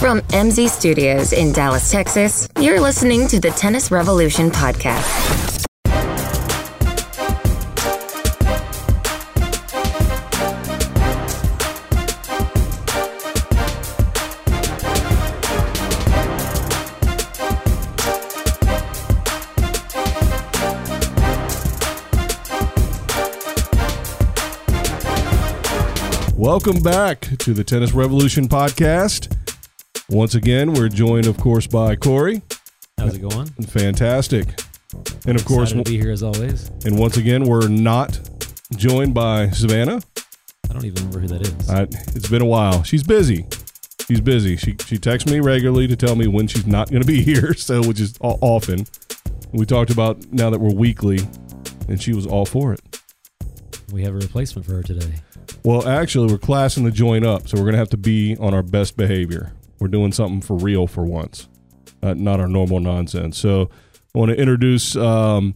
From MZ Studios in Dallas, Texas, you're listening to the Tennis Revolution podcast. Welcome back to the Tennis Revolution podcast. Once again, we're joined, of course, by Corey. How's it going? Fantastic. And of course, to be here as always. and once again, we're not joined by Savannah. I don't even remember who that is. I, it's been a while. She's busy. She's busy. She she texts me regularly to tell me when she's not going to be here, so which is often. We talked about now that we're weekly, and she was all for it. we have a replacement for her today. Well, actually, we're classing the joint up, so we're going to have to be on our best behavior. We're doing something for real for once, uh, not our normal nonsense. So, I want to introduce. Um,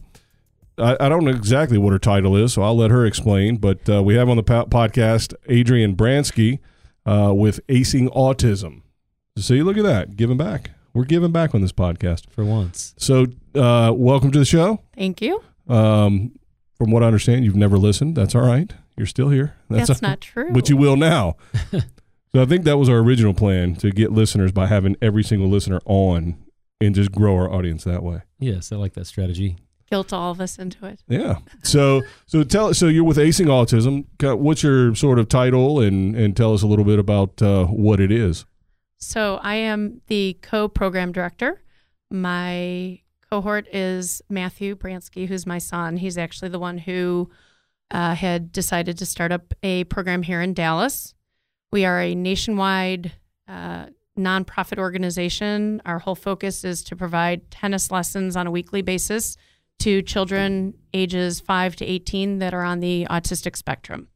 I, I don't know exactly what her title is, so I'll let her explain. But uh, we have on the po- podcast Adrian Bransky uh, with Acing Autism. So see, look at that, giving back. We're giving back on this podcast. For once. So, uh, welcome to the show. Thank you. Um, from what I understand, you've never listened. That's all right. You're still here. That's, not true. but you will now. so I think that was our original plan to get listeners by having every single listener on and just grow our audience that way. Yes, I like that strategy. guilt all of us into it. Yeah. So so tell so you're with Acing Autism. What's your sort of title and and tell us a little bit about uh, what it is. So I am the co-program director. My cohort is Matthew Bransky, who's my son. He's actually the one who uh, had decided to start up a program here in Dallas. We are a nationwide uh, nonprofit organization. Our whole focus is to provide tennis lessons on a weekly basis to children ages 5 to 18 that are on the autistic spectrum.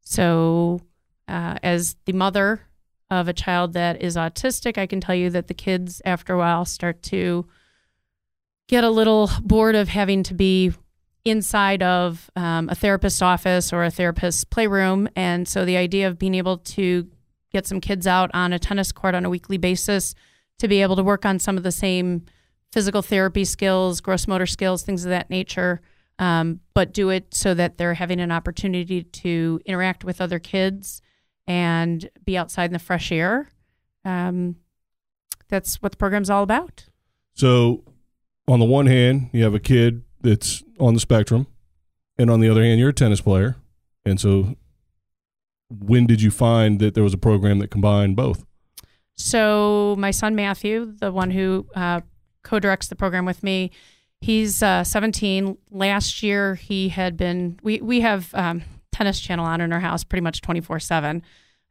So, uh, as the mother of a child that is autistic, I can tell you that the kids, after a while, start to get a little bored of having to be inside of um, a therapist's office or a therapist's playroom. And so, the idea of being able to get some kids out on a tennis court on a weekly basis to be able to work on some of the same physical therapy skills, gross motor skills, things of that nature, um, but do it so that they're having an opportunity to interact with other kids and be outside in the fresh air. Um, that's what the program's all about. So on the one hand, you have a kid that's on the spectrum, and on the other hand, you're a tennis player. And so when did you find that there was a program that combined both? So my son Matthew, the one who uh, co-directs the program with me, he's uh, 17. Last year he had been. We we have um, tennis channel on in our house pretty much 24 seven.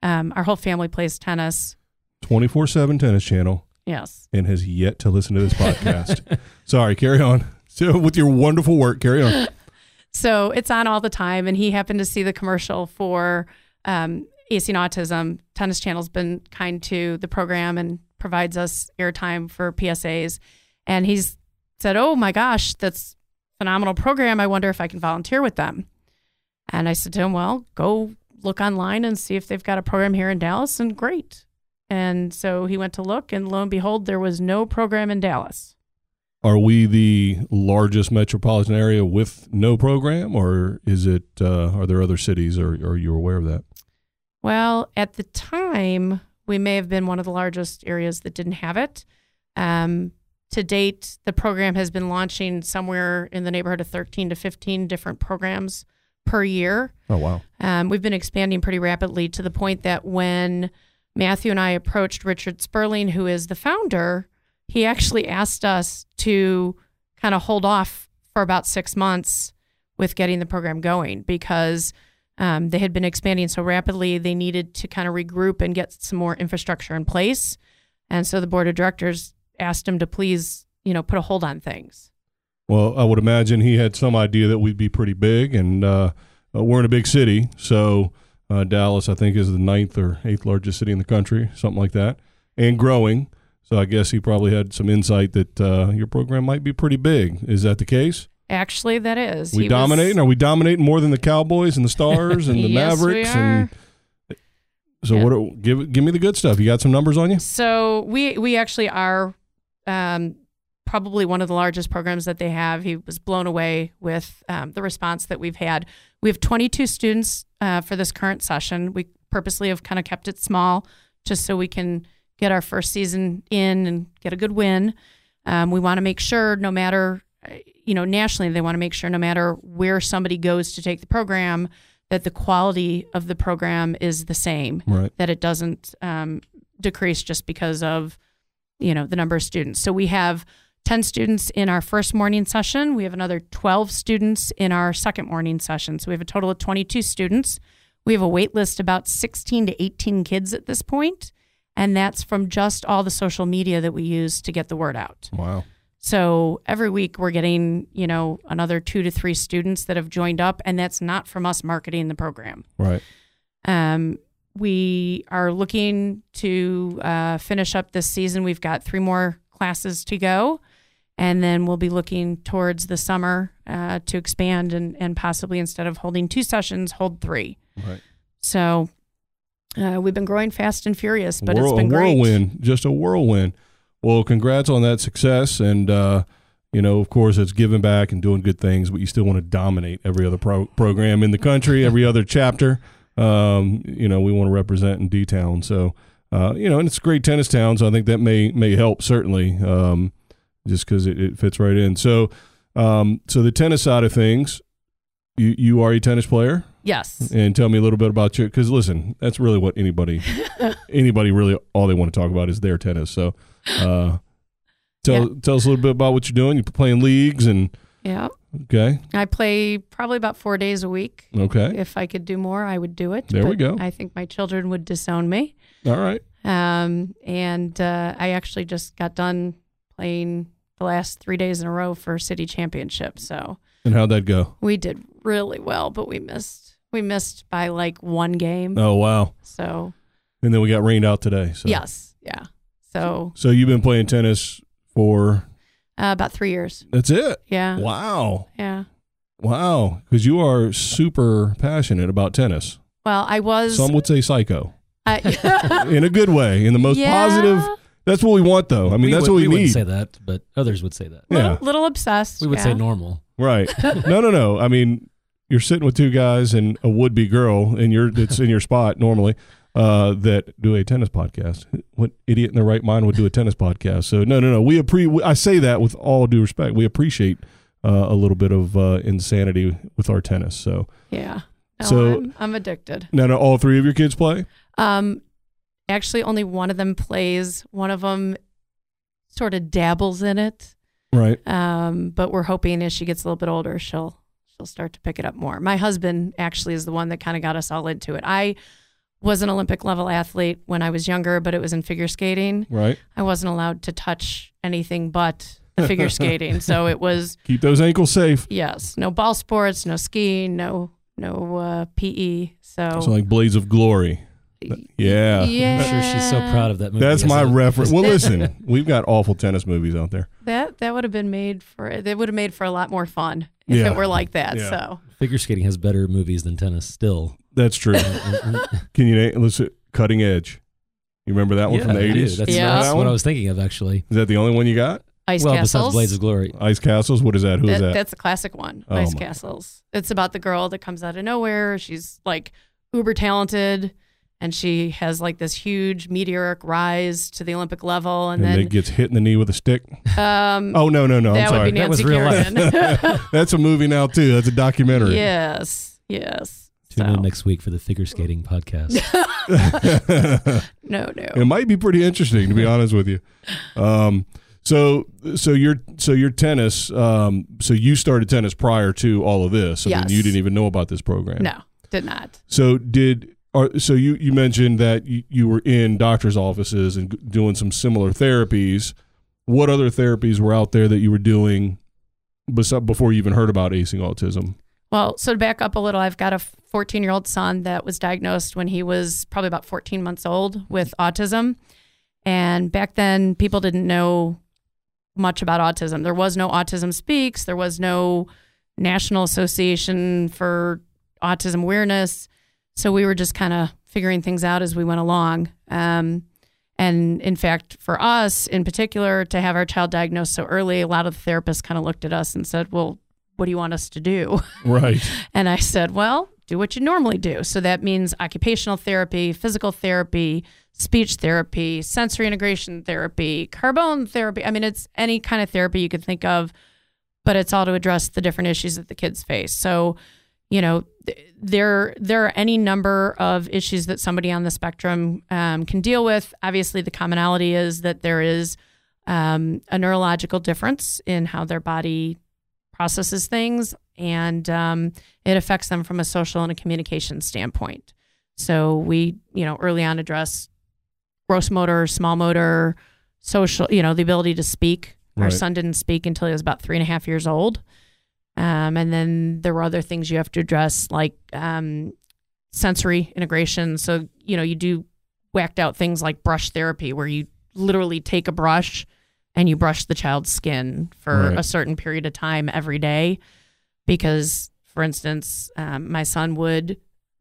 Um, our whole family plays tennis. 24 7 tennis channel Yes. and has yet to listen to this podcast. Sorry, carry on. So with your wonderful work, carry on. So it's on all the time, and he happened to see the commercial for um, Acing Autism. Tennis Channel's been kind to the program and provides us airtime for PSAs, and he's said, "Oh my gosh, that's phenomenal program. I wonder if I can volunteer with them." And I said to him, "Well, go look online and see if they've got a program here in Dallas." And great. And so he went to look, and lo and behold, there was no program in Dallas. Are we the largest metropolitan area with no program, or is it? Uh, are there other cities, or are you aware of that? Well, at the time, we may have been one of the largest areas that didn't have it. Um, to date, the program has been launching somewhere in the neighborhood of 13 to 15 different programs per year. Oh wow! Um, we've been expanding pretty rapidly to the point that when Matthew and I approached Richard Spurling, who is the founder, he actually asked us to kind of hold off for about six months with getting the program going because um, they had been expanding so rapidly. They needed to kind of regroup and get some more infrastructure in place. And so the board of directors asked him to please, you know, put a hold on things. Well, I would imagine he had some idea that we'd be pretty big, and uh, uh, we're in a big city, so uh, Dallas, I think, is the ninth or eighth largest city in the country, something like that, and growing. So I guess he probably had some insight that uh, your program might be pretty big. Is that the case? Actually, that is. We He was- dominating? Are we dominating more than the Cowboys and the Stars and the Yes, we Mavericks? are. And So Yeah. what? Are, give give me the good stuff. You got some numbers on you? So we we actually are um, probably one of the largest programs that they have. He was blown away with um, the response that we've had. We have 22 students uh, for this current session. We purposely have kind of kept it small, just so we can get our first season in and get a good win. Um, we want to make sure, no matter uh, you know nationally, they want to make sure no matter where somebody goes to take the program, that the quality of the program is the same Right. that it doesn't um, decrease just because of you know the number of students. So we have 10 students in our first morning session. We have another 12 students in our second morning session. So we have a total of 22 students. We have a wait list about 16 to 18 kids at this point, and that's from just all the social media that we use to get the word out. Wow. So every week we're getting, you know, another 2 to 3 students that have joined up and that's not from us marketing the program. Right. Um, we are looking to uh, finish up this season. We've got three more classes to go, and then we'll be looking towards the summer uh, to expand and, and possibly instead of holding two sessions, hold three. Right. So uh, we've been growing fast and furious, but Whirl- it's been a great. whirlwind, just a whirlwind. Well, congrats on that success, and uh, you know, of course, it's giving back and doing good things, but you still want to dominate every other pro- program in the country, every other chapter. Um, you know, we want to represent in D town, so uh, you know, and it's a great tennis town, so I think that may may help certainly, um, just because it, it fits right in. So, um, so the tennis side of things, you you are a tennis player Yes. and tell me a little bit about your because listen that's really what anybody anybody really all they want to talk about is their tennis so uh tell tell us a little bit about what you're doing you're playing leagues and Yeah. okay I play probably about four days a week. okay If I could do more, I would do it. There we go. I think my children would disown me. all right Um, and uh, I actually just got done playing the last three days in a row for city championship. So and how'd that go we did really well, but we missed. We missed by like one game. oh wow So and then we got rained out today so yes, yeah. So so you've been playing tennis for uh, about three years. that's it Yeah, wow yeah. wow because you are super passionate about tennis Well, I was. some would say psycho I- in a good way in the most Yeah. positive that's what we want though i mean that's would, what we, wouldn't need say that, but others would say that. yeah little, little obsessed. We would yeah. say normal. Right. No, no, no. I mean, you're sitting with two guys and a would-be girl, and you're it's in your spot normally. Uh, that do a tennis podcast. What idiot in their right mind would do a tennis podcast? So no, no, no. We appre- I say that with all due respect. We appreciate uh, a little bit of uh, insanity with our tennis. So Yeah. No, So- I'm, I'm addicted. now, do all three of your kids play. Um, actually, only one of them plays. One of them sort of dabbles in it. Right. Um, but we're hoping as she gets a little bit older, she'll she'll start to pick it up more. My husband actually is the one that kind of got us all into it. I was an Olympic level athlete when I was younger, but it was in figure skating. Right. I wasn't allowed to touch anything but the figure skating. So it was Keep those ankles safe. yes, no ball sports, no skiing, no no uh, PE. So, So like blades of glory. Yeah. yeah, I'm sure she's so proud of that movie. That's my it? reference. Well, listen, we've got awful tennis movies out there. That that would have been made for that would have made for a lot more fun if Yeah. it were like that. Yeah. So Figure skating has better movies than tennis still. That's true. And- and- Can you name? Let's Cutting Edge. You remember that one yeah, from the eighties? That's, Yeah. that's what one? I was thinking of, actually. Is that the only one you got? Ice well, Castles. besides Blades of Glory. Ice Castles. What is that? Who is That- that? That's a classic one. Oh, Ice my. Castles. It's about the girl that comes out of nowhere. She's like uber talented, and she has like this huge meteoric rise to the Olympic level, and, and it gets hit in the knee with a stick. um, Oh no, no, no! I'm sorry. That was real life. That's a movie now too. That's a documentary. yes, yes. Tune So, in next week for the figure skating podcast. no, no. it might be pretty interesting to be honest with you. Um, so so your so your tennis. Um, so you started tennis prior to all of this. I Yes. mean, you didn't even know about this program. No, did not. So did or so you you mentioned that you, you were in doctors' offices and doing some similar therapies. What other therapies were out there that you were doing before you even heard about acing autism? Well, so to back up a little, I've got a 14 year old son that was diagnosed when he was probably about 14 months old with autism. And back then, people didn't know much about autism. There was no Autism Speaks, there was no National Association for Autism Awareness. So we were just kind of figuring things out as we went along. Um, and in fact, for us in particular, to have our child diagnosed so early, a lot of the therapists kind of looked at us and said, Well, what do you want us to do? Right. And I said, Well, do what you normally do. So that means occupational therapy, physical therapy, speech therapy, sensory integration therapy, carbone therapy. I mean, it's any kind of therapy you could think of, but it's all to address the different issues that the kids face. So, you know, th- there there are any number of issues that somebody on the spectrum um, can deal with. Obviously, the commonality is that there is um, a neurological difference in how their body processes things, and um, it affects them from a social and a communication standpoint. So we, you know, early on address gross motor, small motor, social, you know, the ability to speak. Our son didn't speak until he was about three and a half years old. Um, and then there were other things you have to address, like um, sensory integration. So, you know, you do whacked out things like brush therapy, where you literally take a brush and you brush the child's skin for Right. a certain period of time every day. Because, for instance, um, my son would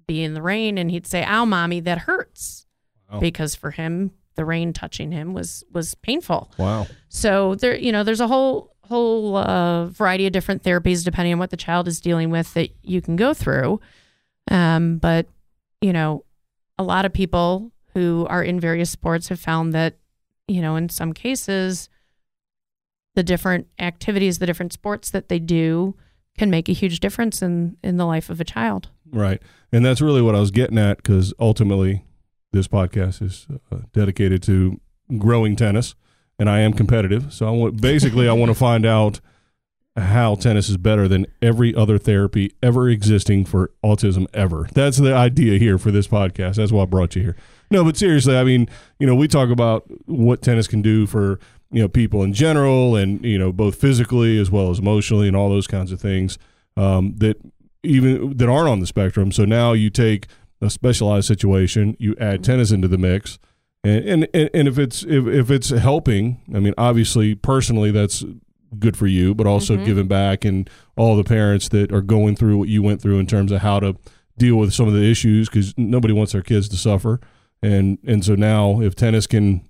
be in the rain and he'd say, Ow, mommy, that hurts. Wow. Because for him, the rain touching him was was painful. Wow. So there, you know, there's a whole whole uh, variety of different therapies depending on what the child is dealing with that you can go through. Um, but you know, a lot of people who are in various sports have found that, you know, in some cases, the different activities, the different sports that they do, can make a huge difference in in the life of a child. Right. And that's really what I was getting at because ultimately this podcast is uh, dedicated to growing tennis and I am competitive. So I want basically I want to find out how tennis is better than every other therapy ever existing for autism ever. That's the idea here for this podcast. That's why I brought you here. No, but seriously, I mean, you know, we talk about what tennis can do for, you know, people in general and, you know, both physically as well as emotionally and all those kinds of things um, that even that aren't on the spectrum. So now you take a specialized situation, you add tennis into the mix. And, and, and if it's if, if it's helping, I mean, obviously, personally, that's good for you, but also Mhm. giving back and all the parents that are going through what you went through in terms of how to deal with some of the issues because nobody wants their kids to suffer. And and so now, if tennis can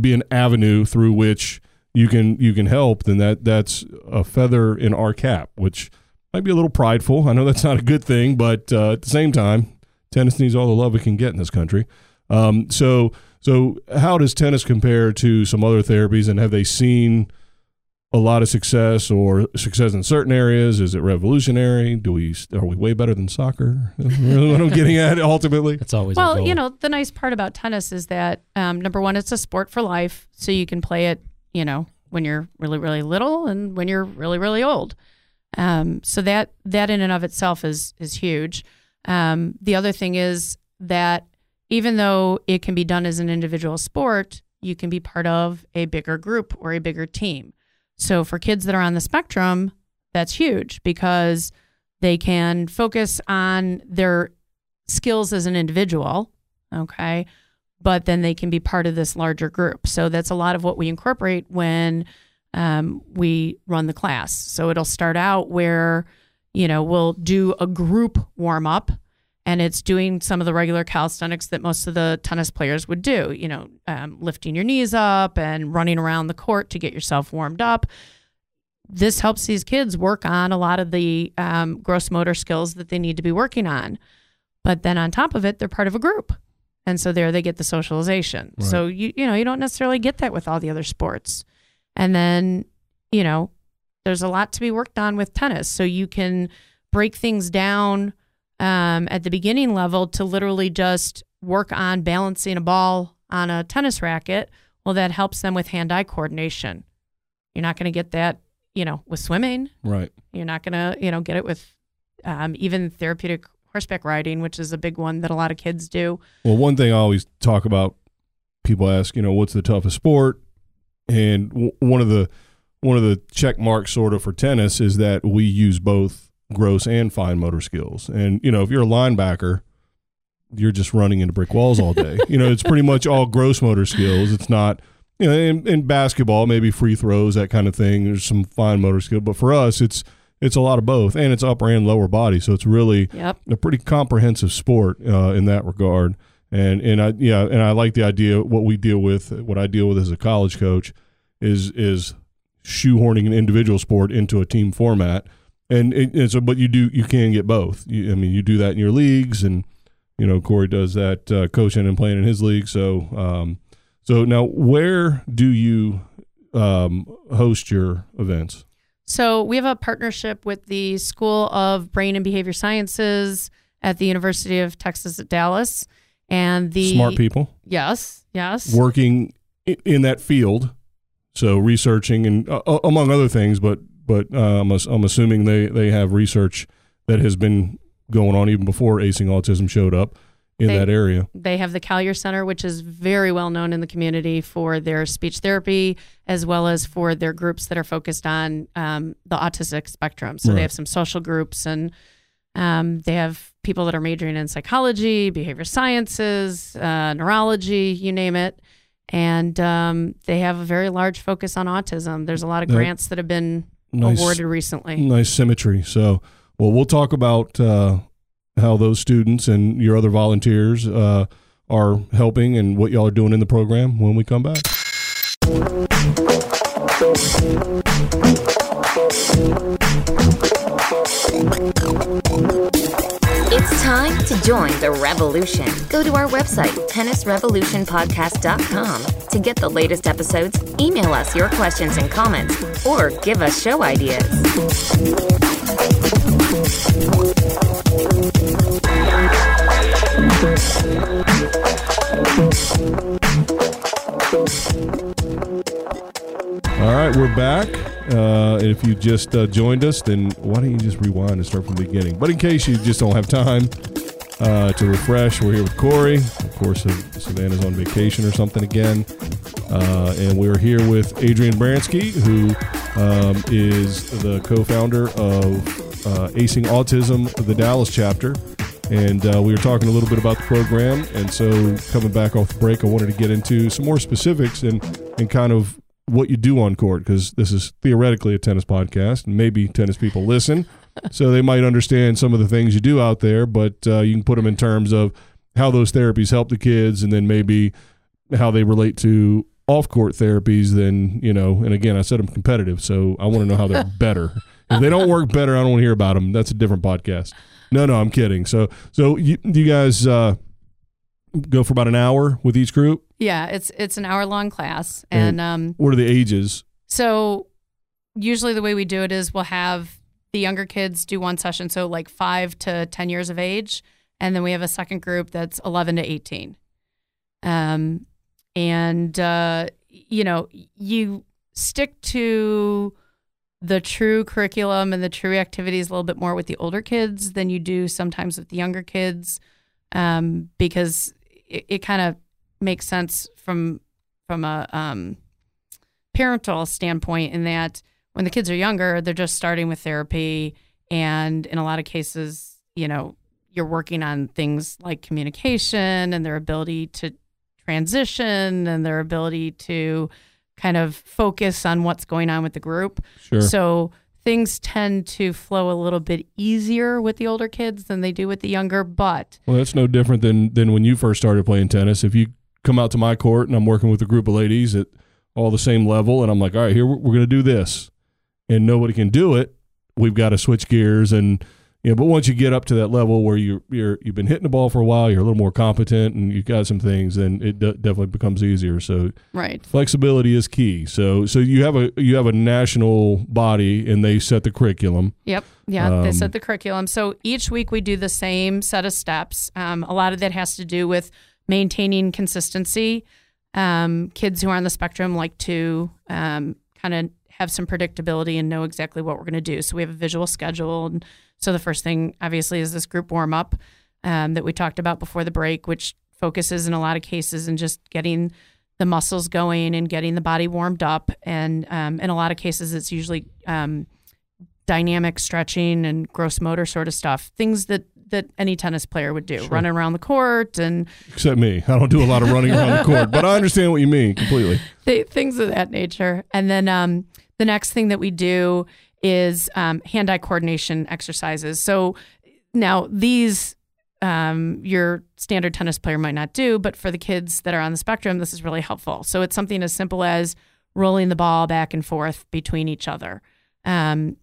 be an avenue through which you can you can help, then that that's a feather in our cap, which might be a little prideful. I know that's not a good thing, but uh, at the same time, tennis needs all the love it can get in this country. Um, so, so how does tennis compare to some other therapies, and have they seen a lot of success or success in certain areas? Is it revolutionary? Do we are we way better than soccer? Is really what I'm getting at ultimately. That's always Well, you know, the nice part about tennis is that um, number one, it's a sport for life, so you can play it, you know, when you're really, really little and when you're really, really old. Um, so that that in and of itself is is huge. Um, the other thing is that even though it can be done as an individual sport, you can be part of a bigger group or a bigger team. So for kids that are on the spectrum, that's huge because they can focus on their skills as an individual, okay? But then they can be part of this larger group. So that's a lot of what we incorporate when um, we run the class. So it'll start out where, you know, we'll do a group warm up and it's doing some of the regular calisthenics that most of the tennis players would do, you know, um, lifting your knees up and running around the court to get yourself warmed up. This helps these kids work on a lot of the um, gross motor skills that they need to be working on. But then on top of it, they're part of a group. And so there they get the socialization. Right. So you you know, you don't necessarily get that with all the other sports. And then, you know, there's a lot to be worked on with tennis. So you can break things down um, at the beginning level to literally just work on balancing a ball on a tennis racket. Well, that helps them with hand eye coordination. You're not going to get that, you know, with swimming. Right. You're not going to, you know, get it with um, even therapeutic horseback riding, which is a big one that a lot of kids do. Well, one thing I always talk about, people ask, you know, what's the toughest sport? And w- one of the one of the check marks sort of for tennis is that we use both gross and fine motor skills. And you know, if you're a linebacker, you're just running into brick walls all day. you know, it's pretty much all gross motor skills. It's not you know, in, in basketball, maybe free throws, that kind of thing. There's some fine motor skill, but for us, it's it's a lot of both, and it's upper and lower body. So it's really Yep. a pretty comprehensive sport uh, in that regard. And and I yeah, and I like the idea. What we deal with, what I deal with as a college coach, is is shoehorning an individual sport into a team format. And, and so, but you do you can get both. You, I mean, you do that in your leagues, and you know Corey does that uh, coaching and playing in his league. So um, so now, where do you um, host your events? So we have a partnership with the School of Brain and Behavior Sciences at the University of Texas at Dallas, and the Smart people Yes, yes. working in that field, so researching and uh, uh, among other things. But but uh, I'm, I'm assuming they they have research that has been going on even before acing autism showed up in They- that area. They have the Callier Center, which is very well known in the community for their speech therapy, as well as for their groups that are focused on um, the autistic spectrum. So Right. they have some social groups, and um, they have people that are majoring in psychology, behavior sciences, uh, neurology, you name it. And um, they have a very large focus on autism. There's a lot of grants that have been Nice, awarded recently. nice symmetry. So well, we'll talk about uh, how those students and your other volunteers uh, are helping and what y'all are doing in the program when we come back. It's time to join the revolution. Go to our website, tennisrevolutionpodcast.com, to get the latest episodes, email us your questions and comments, or give us show ideas. All right, we're back. Uh, if you just uh, joined us, then why don't you just rewind and start from the beginning? But in case you just don't have time uh, to refresh, we're here with Corey. Of course, Savannah's on vacation or something again. Uh, and we're here with Adrian Bransky, who um, is the co founder of uh, Acing Autism, the Dallas chapter. And uh, we were talking a little bit about the program. And so, coming back off the break, I wanted to get into some more specifics and, and kind of what you do on court because this is theoretically a tennis podcast and maybe tennis people listen so they might understand some of the things you do out there but uh, you can put them in terms of how those therapies help the kids and then maybe how they relate to off-court therapies then you know and again i said i'm competitive so i want to know how they're better. If they don't work better i don't want to hear about them that's a different podcast. No no i'm kidding. So so you, you guys uh, go for about an hour with each group? Yeah, it's it's an hour long class, and um, what are the ages? So usually the way we do it is we'll have the younger kids do one session, so like five to ten years of age, and then we have a second group that's eleven to eighteen. Um, and uh, you know, you stick to the true curriculum and the true activities a little bit more with the older kids than you do sometimes with the younger kids, um, because it, it kind of makes sense from from a um, parental standpoint in that when the kids are younger, they're just starting with therapy. And in a lot of cases, you know, you're working on things like communication and their ability to transition and their ability to kind of focus on what's going on with the group. sure So things tend to flow a little bit easier with the older kids than they do with the younger. But Well, that's no different than than when you first started playing tennis. If you come out to my court and I'm working with a group of ladies at all the same level, and I'm like, all right, here we're, we're going to do this, and nobody can do it, we've got to switch gears and. You know, but once you get up to that level where you're, you're you've been hitting the ball for a while, you're a little more competent, and you've got some things, then it de- definitely becomes easier. So right. flexibility is key. So so you have a you have a national body, and they set the curriculum. Yep. Yeah, they Um, set the curriculum. So each week we do the same set of steps. Um, a lot of that has to do with maintaining consistency. Um, kids who are on the spectrum like to um, kind of have some predictability and know exactly what we're going to do. So we have a visual schedule. And so the first thing, obviously, is this group warm up um, that we talked about before the break, which focuses in a lot of cases in just getting the muscles going and getting the body warmed up. And um, in a lot of cases, it's usually um, dynamic stretching and gross motor sort of stuff, things that that any tennis player would do, running around the court and Except me, I don't do a lot of running around the court, but I understand what you mean completely. th- things of that nature. And then um, the next thing that we do is um, hand-eye coordination exercises. So now these um, your standard tennis player might not do, but for the kids that are on the spectrum, this is really helpful. So it's something as simple as rolling the ball back and forth between each other. Um,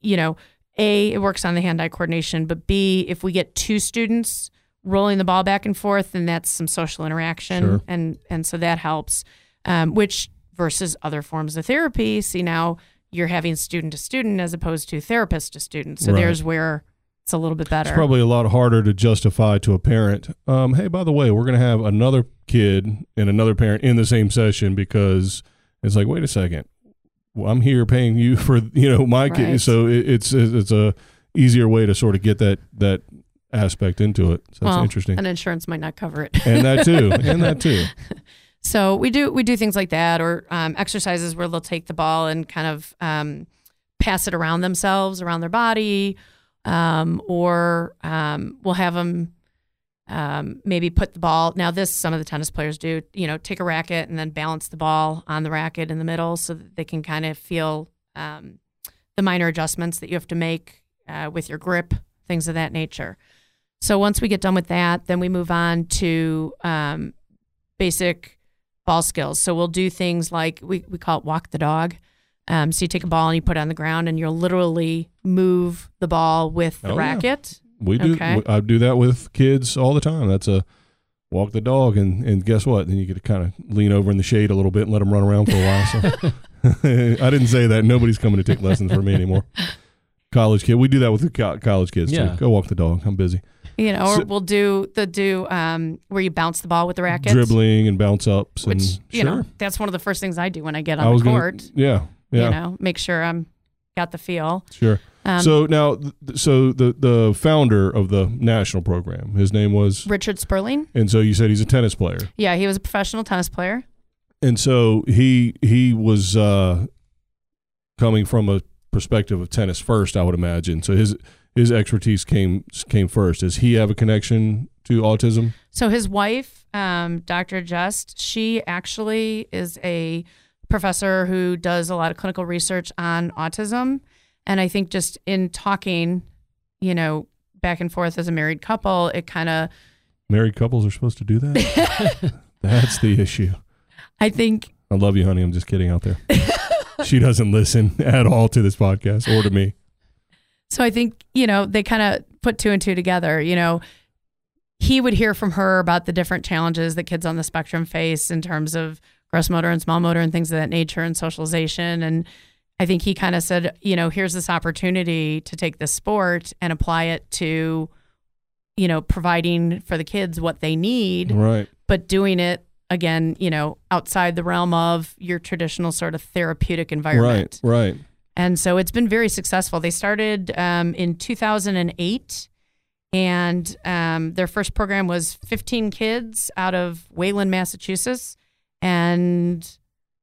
you know, A, it works on the hand eye coordination, but B, if we get two students rolling the ball back and forth, then that's some social interaction. Sure. And, and so that helps, um, which versus other forms of therapy, see now you're having student to student as opposed to therapist to student. So Right. there's where it's a little bit better. It's probably a lot harder to justify to a parent. Um, hey, by the way, we're going to have another kid and another parent in the same session because it's like, wait a second, well, I'm here paying you for you know my kid, so it, it's it's a easier way to sort of get that that aspect into it. So that's well, interesting, And insurance might not cover it. and that too, and that too. So we do we do things like that, or um, exercises where they'll take the ball and kind of um, pass it around themselves, around their body, um, or um, we'll have them um, maybe put the ball. Now, this some of the tennis players do. You know, take a racket and then balance the ball on the racket in the middle, so that they can kind of feel um, the minor adjustments that you have to make uh, with your grip, things of that nature. So once we get done with that, then we move on to um, basic ball skills. So we'll do things like we, we call it walk the dog. Um, so you take a ball and you put it on the ground and you'll literally move the ball with the Oh, yeah. Racket. We do. Okay. I do that with kids all the time. That's a walk the dog, and and guess what? Then you get to kind of lean over in the shade a little bit and let them run around for a while. So I didn't say that. Nobody's coming to take lessons from me anymore. College kid, we do that with the co- college kids Yeah. too. Go walk the dog. I'm busy. You know, or So- we'll do the do um, where you bounce the ball with the racket. Dribbling and bounce ups Which, and you sure. know, that's one of the first things I do when I get on was the gonna- court. yeah, yeah, You know, make sure I'm got the feel. sure. Um, so now, so the the founder of the national program, his name was, Richard Spurling. and so you said he's a tennis player. Yeah, he was a professional tennis player. and so he he was uh, coming from a perspective of tennis first, I would imagine. So his his expertise came came first. Does he have a connection to autism? So his wife, um, Dr. Jeste, she actually is a professor who does a lot of clinical research on autism. And I think just in talking, you know, back and forth as a married couple, it kind of, Married couples are supposed to do that. That's the issue. I think, I love you, honey. I'm just kidding out there. she doesn't listen at all to this podcast or to me. so I think, you know, they kind of put two and two together. You know, he would hear from her about the different challenges that kids on the spectrum face in terms of gross motor and small motor and things of that nature and socialization. And I think he kind of said, you know, here's this opportunity to take this sport and apply it to, you know, providing for the kids what they need, Right. but doing it again, you know, outside the realm of your traditional sort of therapeutic environment. Right. Right. And so it's been very successful. They started um, in 2008, and um, their first program was 15 kids out of Wayland, Massachusetts. And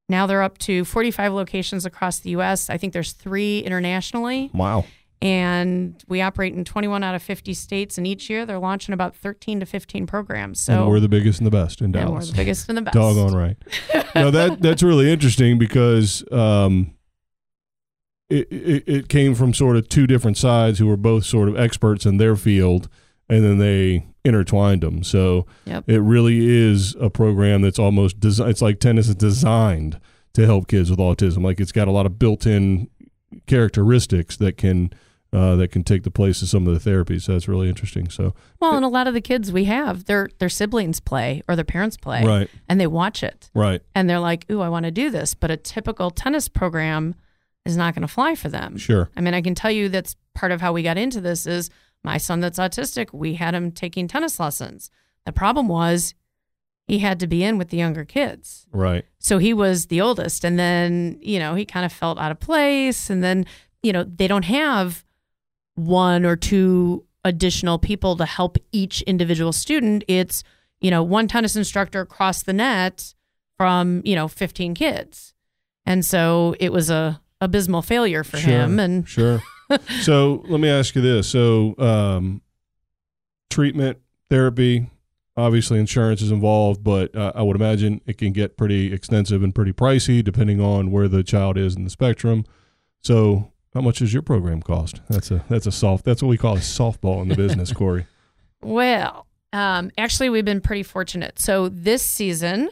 now they're up to 45 locations across the U.S. I think there's three internationally. Wow. And we operate in 21 out of 50 states. And each year they're launching about 13 to 15 programs. So and we're the biggest and the best in and we're the biggest and the best. Doggone right. no, that that's really interesting because um, it, it it came from sort of two different sides who were both sort of experts in their field, and then they intertwined them. So Yep. it really is a program that's almost desi- it's like tennis is designed to help kids with autism. Like it's got a lot of built-in characteristics that can. Uh, that can take the place of some of the therapies. So that's really interesting. So, Well, and a lot of the kids we have, their their siblings play or their parents play, right, and they watch it. right, and they're like, "Ooh, I want to do this," but a typical tennis program is not going to fly for them. sure, I mean, I can tell you that's part of how we got into this is my son that's autistic, we had him taking tennis lessons. The problem was he had to be in with the younger kids. right, So he was the oldest and then, you know, he kind of felt out of place and then, you know, they don't have one or two additional people to help each individual student. It's, you know, one tennis instructor across the net from, you know, 15 kids. And so it was a abysmal failure for Sure, him and Sure. so let me ask you this: so um, treatment, therapy, obviously insurance is involved, but uh, I would imagine it can get pretty extensive and pretty pricey depending on where the child is in the spectrum. So, how much does your program cost? That's a that's a soft. That's what we call a softball in the business, Corey. Well, um, actually, we've been pretty fortunate. So this season,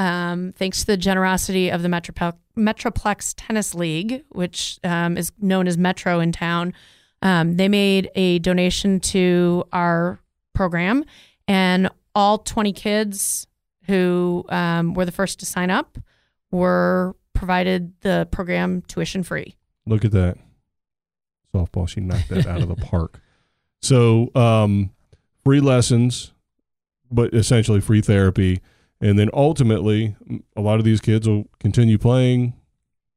um, thanks to the generosity of the Metroplex, Metroplex Tennis League, which um, is known as Metro in town, um, they made a donation to our program, and all 20 kids who um, were the first to sign up were provided the program tuition free. Look at that. Softball, she knocked that out of the park. So, um, free lessons, but essentially free therapy. And then ultimately, a lot of these kids will continue playing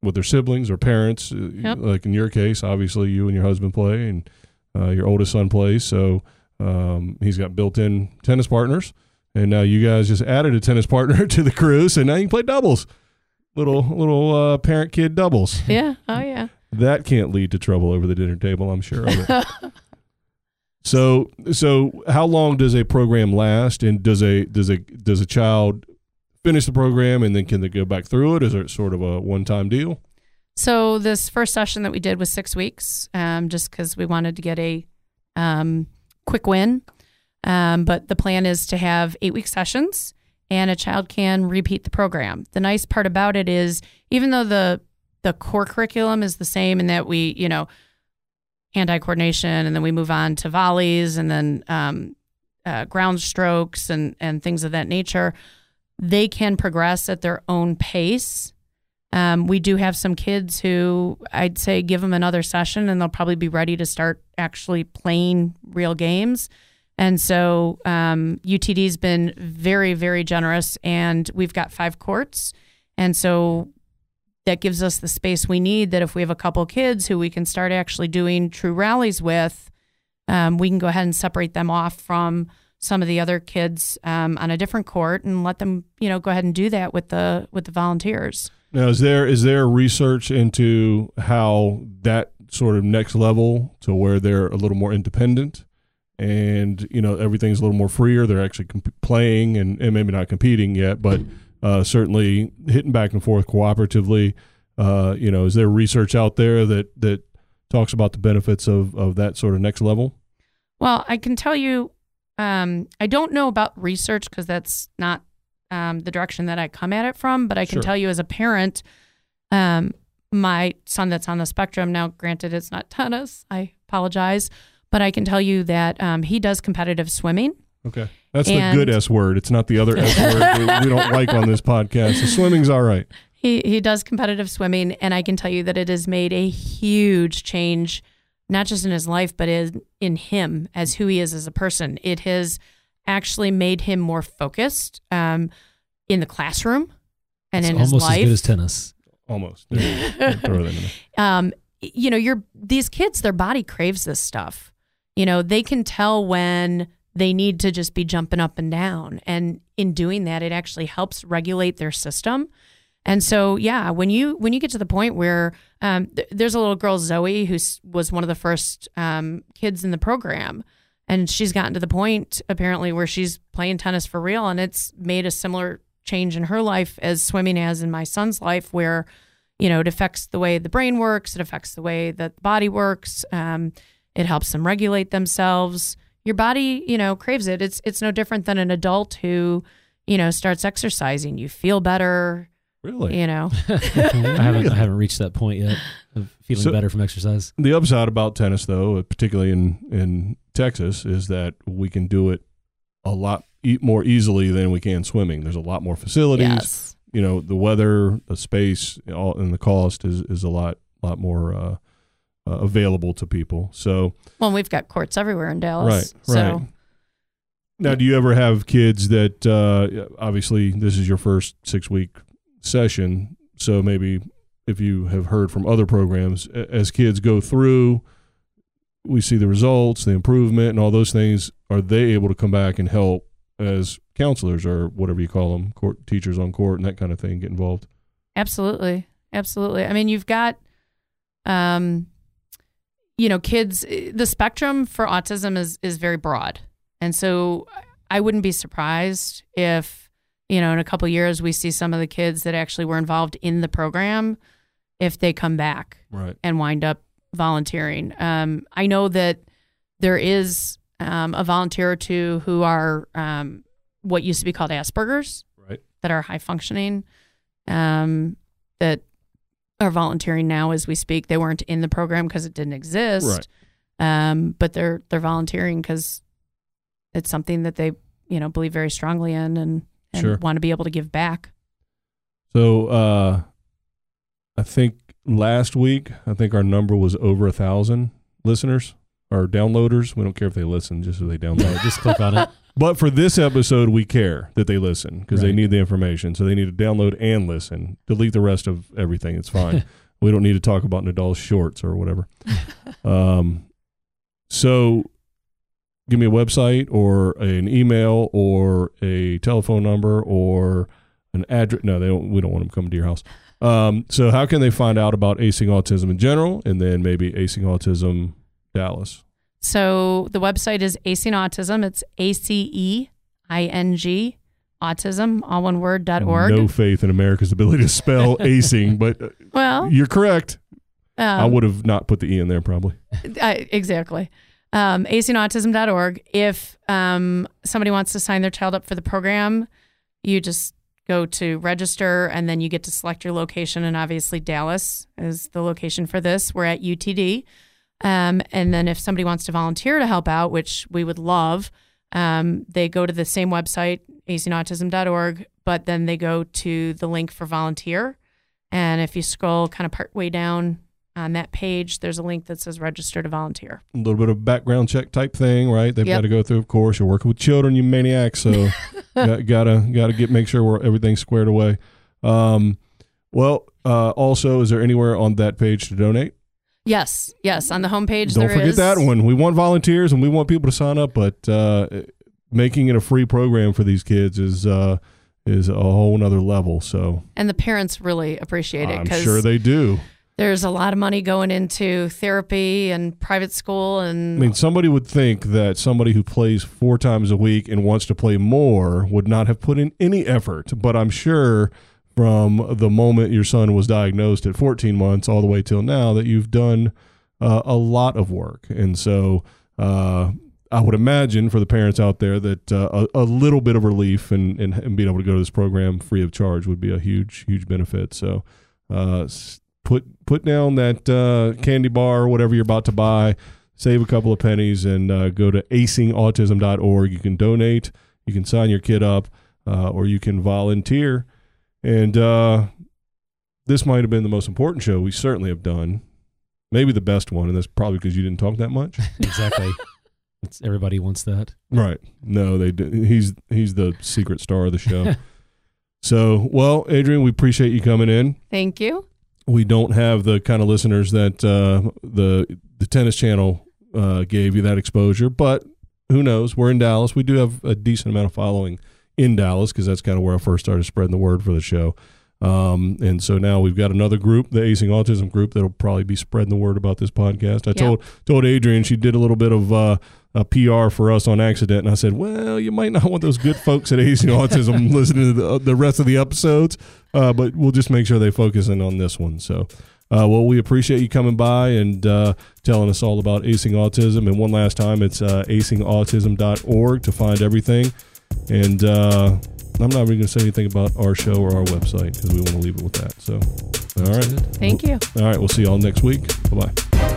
with their siblings or parents. Uh, Yep. Like in your case, obviously, you and your husband play, and uh, your oldest son plays. So um, he's got built in tennis partners. And now you guys just added a tennis partner to the crew. So now you can play doubles. Little little uh, parent kid doubles. Yeah. Oh, yeah. That can't lead to trouble over the dinner table, I'm sure. so so how long does a program last and does a does a does a child finish the program and then can they go back through it? Is it sort of a one time deal? So this first session that we did was six weeks, um, just because we wanted to get a um, quick win. Um, but the plan is to have eight week sessions, and a child can repeat the program. The nice part about it is, even though the the core curriculum is the same, and that we, you know, hand eye coordination, and then we move on to volleys, and then um, uh, ground strokes, and and things of that nature. They can progress at their own pace. Um, we do have some kids who I'd say give them another session and they'll probably be ready to start actually playing real games. And so um, UTD's been very, very generous, and we've got five courts. And so that gives us the space we need that if we have a couple kids who we can start actually doing true rallies with, um, we can go ahead and separate them off from some of the other kids um, on a different court and let them, you know, go ahead and do that with the with the volunteers. Now is there is there research into how that sort of next level to where they're a little more independent and you know everything's a little more freer they're actually comp- playing and, and maybe not competing yet but uh, certainly hitting back and forth cooperatively uh, you know is there research out there that that talks about the benefits of of that sort of next level Well, I can tell you, um, I don't know about research because that's not um, the direction that I come at it from. But I can Sure. tell you, as a parent, um, my son that's on the spectrum now. Granted, it's not tennis. I apologize, but I can tell you that um, he does competitive swimming. Okay that's And- the good s word it's not the other s word we, we don't like on this podcast the swimming's all right He he does competitive swimming, and I can tell you that it has made a huge change, not just in his life, but in in him as who he is as a person. It has actually made him more focused um, in the classroom and It's in his almost life. as good as tennis. almost There you go. Throw that in there. um, you know, you're these kids, their body craves this stuff. You know, they can tell when they need to just be jumping up and down. And in doing that, it actually helps regulate their system. And so, yeah, when you when you get to the point where um, th- there's a little girl Zoe who was one of the first um, kids in the program, and she's gotten to the point apparently where she's playing tennis for real, and it's made a similar change in her life as swimming has in my son's life, where you know it affects the way the brain works, it affects the way that the body works, um, it helps them regulate themselves. Your body, you know, craves it. It's it's no different than an adult who, you know, starts exercising. You feel better, really you know. I haven't I haven't reached that point yet of feeling So- better from exercise. The upside about tennis, though, particularly in in Texas, is that we can do it a lot e- more easily than we can swimming. There's a lot more facilities. Yes. You know, the weather, the space, all, and the cost is is a lot lot more uh, uh, available to people. So Well, we've got courts everywhere in Dallas. right, So right. Now, do you ever have kids that uh, obviously this is your first six week session? So maybe if you have heard from other programs, as kids go through, we see the results, the improvement, and all those things. Are they able to come back and help as counselors or whatever you call them, court teachers on court, and that kind of thing? Get involved. Absolutely. Absolutely. I mean, you've got, um, you know, kids, the spectrum for autism is, is very broad. And so I wouldn't be surprised if, you know, in a couple years we see some of the kids that actually were involved in the program if they come back Right. and wind up volunteering. Um, I know that there is um, a volunteer or two who are um, what used to be called Asperger's, Right. that are high functioning, um, that are volunteering now as we speak. They weren't in the program because it didn't exist, um, but they're they're volunteering because it's something that they you know believe very strongly in and, and Sure. want to be able to give back. So uh, I think last week, I think our number was over a thousand listeners or downloaders. We don't care if they listen, just so they download. Just click on it. But for this episode, we care that they listen because they need the information. So they need to download and listen. Delete the rest of everything. It's fine. we don't need to talk about Nadal's shorts or whatever. um, so give me a website or an email or a telephone number or an address. No, they don't. We don't want them coming to your house. Um, so how can they find out about acing autism in general, and then maybe acing autism Dallas? So the website is Acing Autism. It's A C E I N G autism, all one word dot org. No faith in America's ability to spell acing, but uh, well, you're correct. um, I would have not put the e in there probably. I, exactly. Um, acingautism.org. If um, somebody wants to sign their child up for the program, you just go to register and then you get to select your location. And obviously, Dallas is the location for this. We're at UTD. Um, and then if somebody wants to volunteer to help out, which we would love, um, they go to the same website, acingautism.org, but then they go to the link for volunteer. And if you scroll kind of part way down on that page, there's a link that says register to volunteer. A little bit of background check type thing, right? They've Yep. got to go through. Of course, you're working with children, you maniacs. So got, gotta gotta get make sure we're everything's squared away. Um, well, uh, also, is there anywhere on that page to donate? Yes, yes. On the homepage, Don't forget is- that one. We want volunteers and we want people to sign up, but uh, making it a free program for these kids is uh, is a whole nother level. So And the parents really appreciate it I'm sure they do. there's a lot of money going into therapy and private school and I mean, somebody would think that somebody who plays four times a week and wants to play more would not have put in any effort. But I'm sure from the moment your son was diagnosed at 14 months all the way till now that you've done uh, a lot of work. And so uh, I would imagine for the parents out there that uh, a, a little bit of relief and, and, and being able to go to this program free of charge would be a huge, huge benefit. So uh, put put down that uh, candy bar or whatever you're about to buy save a couple of pennies and uh, go to acingautism.org. You can donate, you can sign your kid up, or you can volunteer. And uh, this might have been the most important show we certainly have done. Maybe the best one, and that's probably because you didn't talk that much. Exactly. it's, everybody wants that. right? No, they. d- He's he's the secret star of the show. so, well, Adrian, we appreciate you coming in. thank you. we don't have the kind of listeners that uh, the the tennis channel uh, gave you that exposure. But who knows? We're in Dallas. We do have a decent amount of following in Dallas because that's kind of where I first started spreading the word for the show. Um, and so now we've got another group, the Acing Autism group, that'll probably be spreading the word about this podcast. I Yeah. told told Adrian she did a little bit of uh, a PR for us on accident, and I said, "Well, you might not want those good folks at Acing Autism listening to the, the rest of the episodes, uh, but we'll just make sure they focus in on this one." So, uh, well, we appreciate you coming by and uh, telling us all about acing autism. And one last time, it's uh, acingautism.org to find everything. And uh, I'm not even going to say anything about our show or our website because we want to leave it with that. So, all right. Thank you. All right. We'll see y'all next week. Bye bye.